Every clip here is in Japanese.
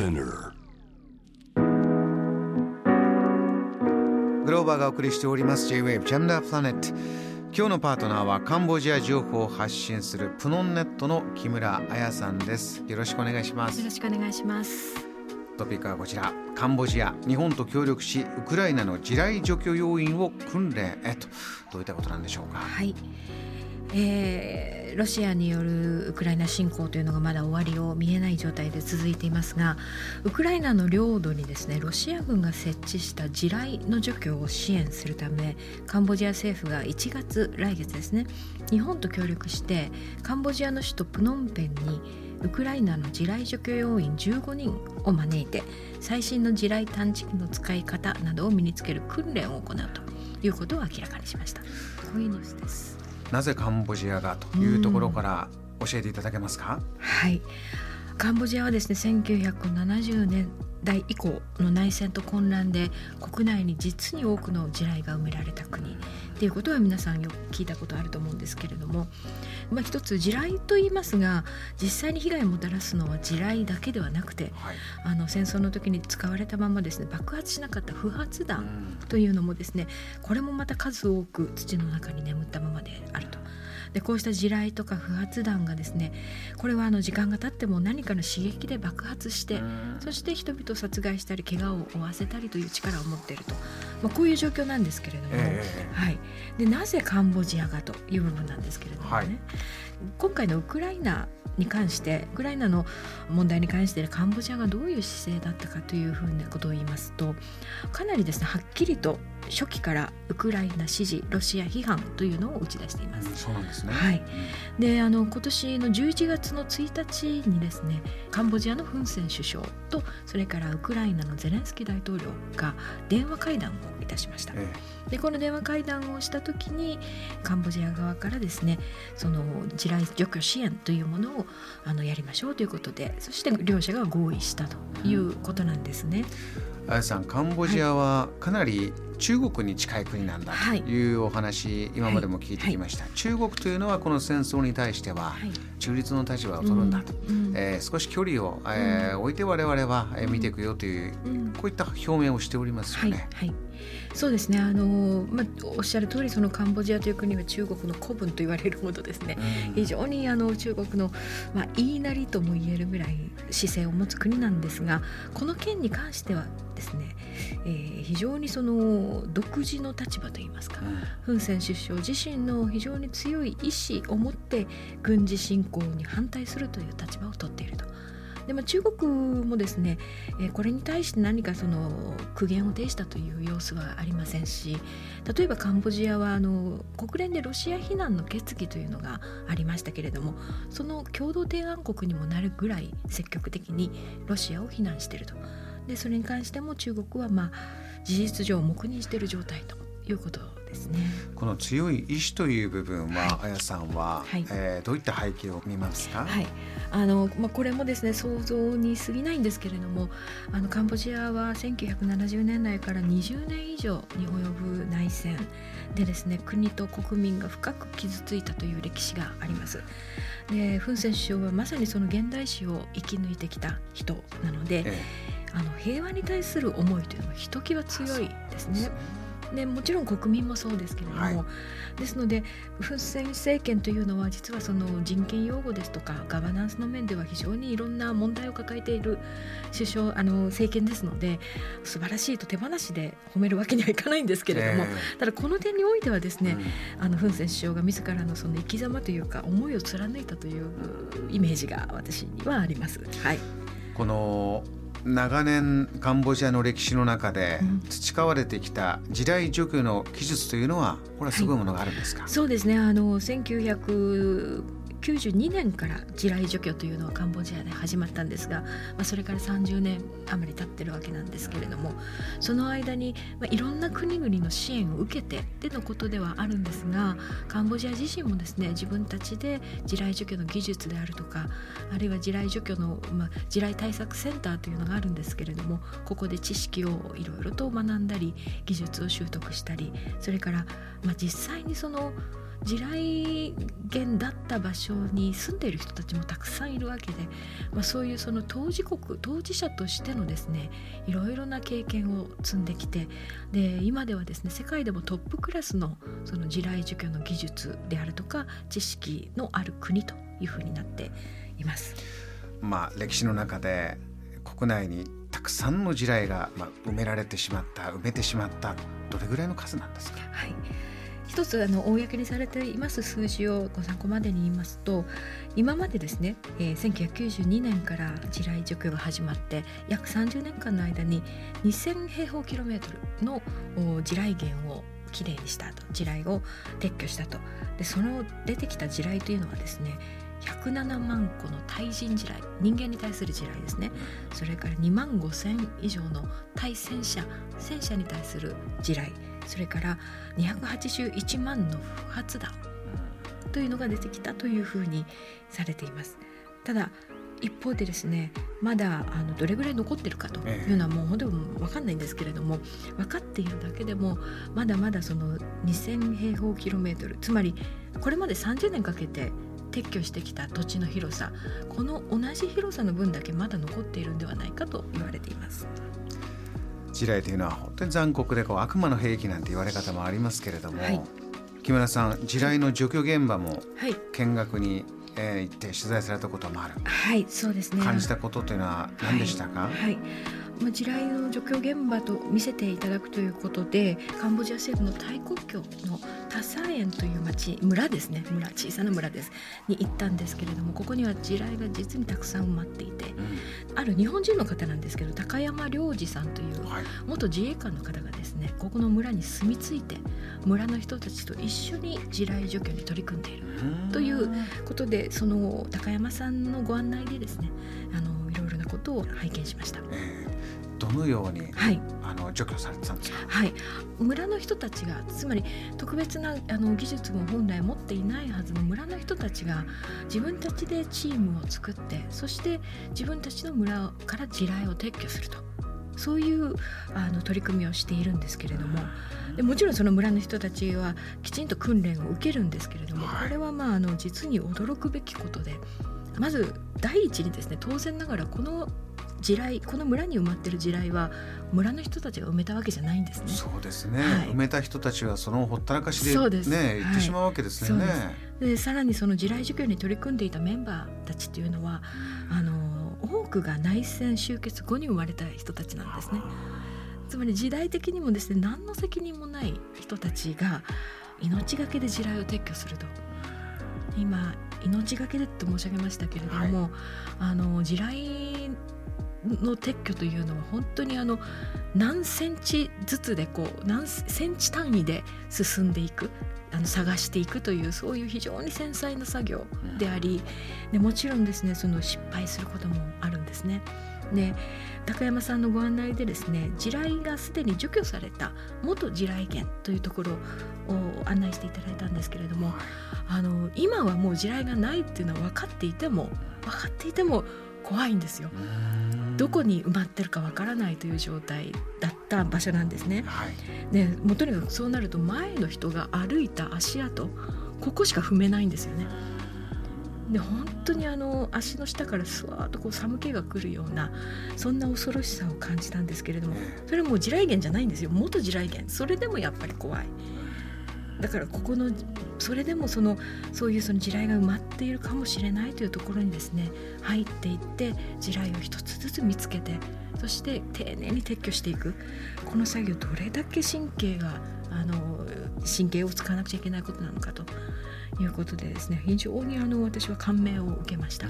Spinner. グローバーがお送りしております J-Wave ジャムダープラネット。今日のパートナーはカンボジア情報を発信するプノンネットの木村彩さんです。よろしくお願いします。よろしくお願いします。トピックはこちら。カンボジア日本と協力しウクライナの地雷除去要員を訓練へと。どういったことなんでしょうか？はい。えー、ロシアによるウクライナ侵攻というのがまだ終わりを見えない状態で続いていますがウクライナの領土にですねロシア軍が設置した地雷の除去を支援するためカンボジア政府が1月来月ですね日本と協力してカンボジアの首都プノンペンにウクライナの地雷除去要員15人を招いて最新の地雷探知機の使い方などを身につける訓練を行うということを明らかにしました。こういうニュースです。なぜカンボジアがというところから教えていただけますか、はい。カンボジアはですね1970年代以降の内戦と混乱で国内に実に多くの地雷が埋められた国。っていうことは皆さんよく聞いたことあると思うんですけれども、まあ、一つ地雷と言いますが実際に被害をもたらすのは地雷だけではなくて、はい。あの戦争の時に使われたままですね爆発しなかった不発弾というのもですねこれもまた数多く土の中に眠ったままであると。でこうした地雷とか不発弾がですねこれはあの時間が経っても何かの刺激で爆発してそして人々を殺害したり怪我を負わせたりという力を持っていると、まあ、こういう状況なんですけれども、えはい、でなぜカンボジアがという部分なんですけれどもね、はい。今回のウクライナに関してウクライナの問題に関してカンボジアがどういう姿勢だったかというふうなことを言いますとかなりですねはっきりと初期からウクライナ支持ロシア批判というのを打ち出しています。うんそうなんですねはいであの今年の11月の1日にですねカンボジアのフン・セン首相とそれからウクライナのゼレンスキー大統領が電話会談をいたしました。えでこの電話会談をした時にカンボジア側からですねその地雷除去支援というものをあのやりましょうということでそして両者が合意したということなんですね。え彩さんカンボジアはかなり中国に近い国なんだはい。というお話、今までも聞いてきました、中国というのはこの戦争に対してははい中立の立場を取るんだと、うん。えー少し距離を、えー置いて我々は、えー見ていくよという、うん。こういった表明をしておりますはい、よね。はい、そうですね。あの、まあ、おっしゃる通りそのカンボジアという国は中国の古文と言われるほどですね。非常にあの中国の、まあ、言いなりとも言えるぐらい姿勢を持つ国なんですがこの件に関してはですね、えー非常にその独自の立場といいますか、うん。フン・セン首相自身の非常に強い意志を持って軍事侵攻に反対するという立場を取っていると。でも中国もですね、えこれに対して何かその苦言を呈したという様子はありませんし例えばカンボジアはあの国連でロシア非難の決議というのがありましたけれどもその共同提案国にもなるぐらい積極的にロシアを非難しているとでそれに関しても中国はまあ事実上黙認している状態ということですね。この強い意志という部分は、あやさんは、はい。えーどういった背景を見ますか、はい。あのまあ、これもですね想像に過ぎないんですけれどもあのカンボジアは1970年代から20年以上に及ぶ内戦でですね国と国民が深く傷ついたという歴史があります。でフン・セン首相はまさにその現代史を生き抜いてきた人なので、えあの平和に対する思いというのはひときわ強いですね。でもちろん国民もそうですけれども、はい。ですのでフン・セン政権というのは実はその人権擁護ですとかガバナンスの面では非常にいろんな問題を抱えている首相あの政権ですので素晴らしいと手放しで褒めるわけにはいかないんですけれども、え。ただこの点においてはですね、うん。あのフン・セン首相が自らのその生き様というか思いを貫いたというイメージが私にはあります。はい、この長年カンボジアの歴史の中でうん。培われてきた地雷除去の技術というのはこれはすごいものがあるんですか、そうですね。あの1992年から地雷除去というのはカンボジアで始まったんですが、まあ、それから30年余り経ってるわけなんですけれどもその間に、まあ、いろんな国々の支援を受けてでのことではあるんですがカンボジア自身もですね自分たちで地雷除去の技術であるとかあるいは地雷除去の、まあ、地雷対策センターというのがあるんですけれどもここで知識をいろいろと学んだり技術を習得したりそれから、まあ、実際にその地雷原だった場所に住んでいる人たちもたくさんいるわけで、まあ、そういうその当事国当事者としてのですねいろいろな経験を積んできてで今ではですね世界でもトップクラスのその地雷除去の技術であるとか知識のある国というふうになっています。まあ、歴史の中で国内にたくさんの地雷が、まあ、埋められてしまった埋めてしまったどれぐらいの数なんですか、はい一つあの公にされています数字をご参考までに言いますと今までですね、えー、1992年から地雷除去が始まって約30年間の間に2000平方キロメートルの地雷原をきれいにしたと地雷を撤去したと。でその出てきた地雷というのはですね107万個の対人地雷人間に対する地雷ですね。それから2万5千以上の対戦車戦車に対する地雷。それから281万の不発弾というのが出てきたというふうにされていますただ一方でですねまだあのどれぐらい残ってるかというのはもう本当に分かんないんですけれども分かっているだけでもまだまだその2000平方キロメートルつまりこれまで30年かけて撤去してきた土地の広さこの同じ広さの分だけまだ残っているんではないかと言われています。地雷というのは本当に残酷でこう悪魔の兵器なんて言われ方もありますけれども、はい、木村さん地雷の除去現場も見学に、えー、行って取材されたこともある。はいそうですね。感じたことというのは何でしたか、はい、はい。まあ、地雷の除去現場と見せていただくということでカンボジア西部のタイ国境のタサーエンという町村ですね。村小さな村です。に行ったんですけれどもここには地雷が実にたくさん埋まっていて、うん、ある日本人の方なんですけど高山良二さんという元自衛官の方がですねここの村に住み着いて村の人たちと一緒に地雷除去に取り組んでいるということでその高山さんのご案内でですねあのいろいろなことを拝見しました。えーどのように、はい、あの除去されてたんですか、はい、村の人たちがつまり特別なあの技術も本来持っていないはずの村の人たちが自分たちでチームを作ってそして自分たちの村から地雷を撤去すると。そういうあの取り組みをしているんですけれども。でもちろんその村の人たちはきちんと訓練を受けるんですけれども、これはまああの実に驚くべきことで。まず第一にですね当然ながらこの地雷この村に埋まってる地雷は村の人たちが埋めたわけじゃないんですね。そうですね。はい、埋めた人たちはそのほったらかしでね行ってしまうわけですよね。でさらにその地雷除去に取り組んでいたメンバーたちというのはあの多くが内戦終結後に生まれた人たちなんですね。つまり時代的にもですね何の責任もない人たちが命がけで地雷を撤去すると今命がけでと申し上げましたけれども、はい、あの地雷の撤去というのは本当にあの何センチずつでこう何センチ単位で進んでいくあの探していくというそういう非常に繊細な作業でありでもちろんですねその失敗することもあるんですね。で高山さんのご案内でですね地雷がすでに除去された元地雷原というところを案内していただいたんですけれどもあの今はもう地雷がないっていうのは分かっていても分かっていても怖いんですよ。どこに埋まってるかわからないという状態だった場所なんですね。はい、でもうとにかくそうなると前の人が歩いた足跡ここしか踏めないんですよね。で本当にあの足の下からスワーッとこう寒気が来るようなそんな恐ろしさを感じたんですけれどもそれはもう地雷原じゃないんですよ元地雷原それでもやっぱり怖い。だからここのそれでもそのそういうその地雷が埋まっているかもしれないというところにですね入っていって地雷を一つずつ見つけてそして丁寧に撤去していくこの作業どれだけ神経があの神経を使わなくちゃいけないことなのかということでですね非常にあの私は感銘を受けました。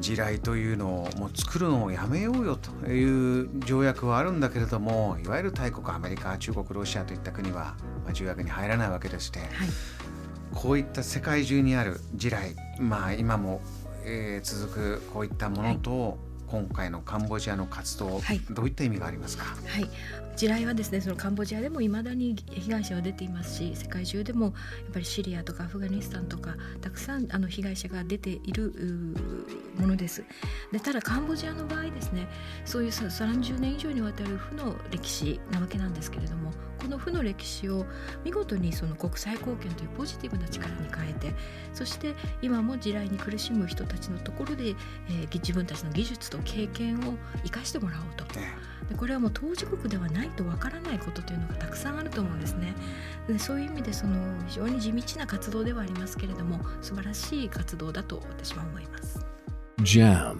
地雷というのをもう作るのをやめようよという条約はあるんだけれどもいわゆる大国アメリカ中国ロシアといった国は、まあ、条約に入らないわけでして、はい、こういった世界中にある地雷まあ今も、えー、続くこういったものと、はい。今回のカンボジアの活動、はい、どういった意味がありますか、はい、地雷はですねそのカンボジアでもいまだに被害者は出ていますし世界中でもやっぱりシリアとかアフガニスタンとかたくさんあの被害者が出ているものです。でただカンボジアの場合ですねそういう30年以上にわたる負の歴史なわけなんですけれどもこの負の歴史を見事にその国際貢献というポジティブな力に変えてそして今も地雷に苦しむ人たちのところで、えー、自分たちの技術と経験を生かしてもらおうと。でこれはもう当事国ではないとわからないことというのがたくさんあると思うんですね。でそういう意味でその非常に地道な活動ではありますけれども素晴らしい活動だと私は思います。JAM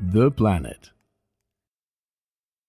The Planet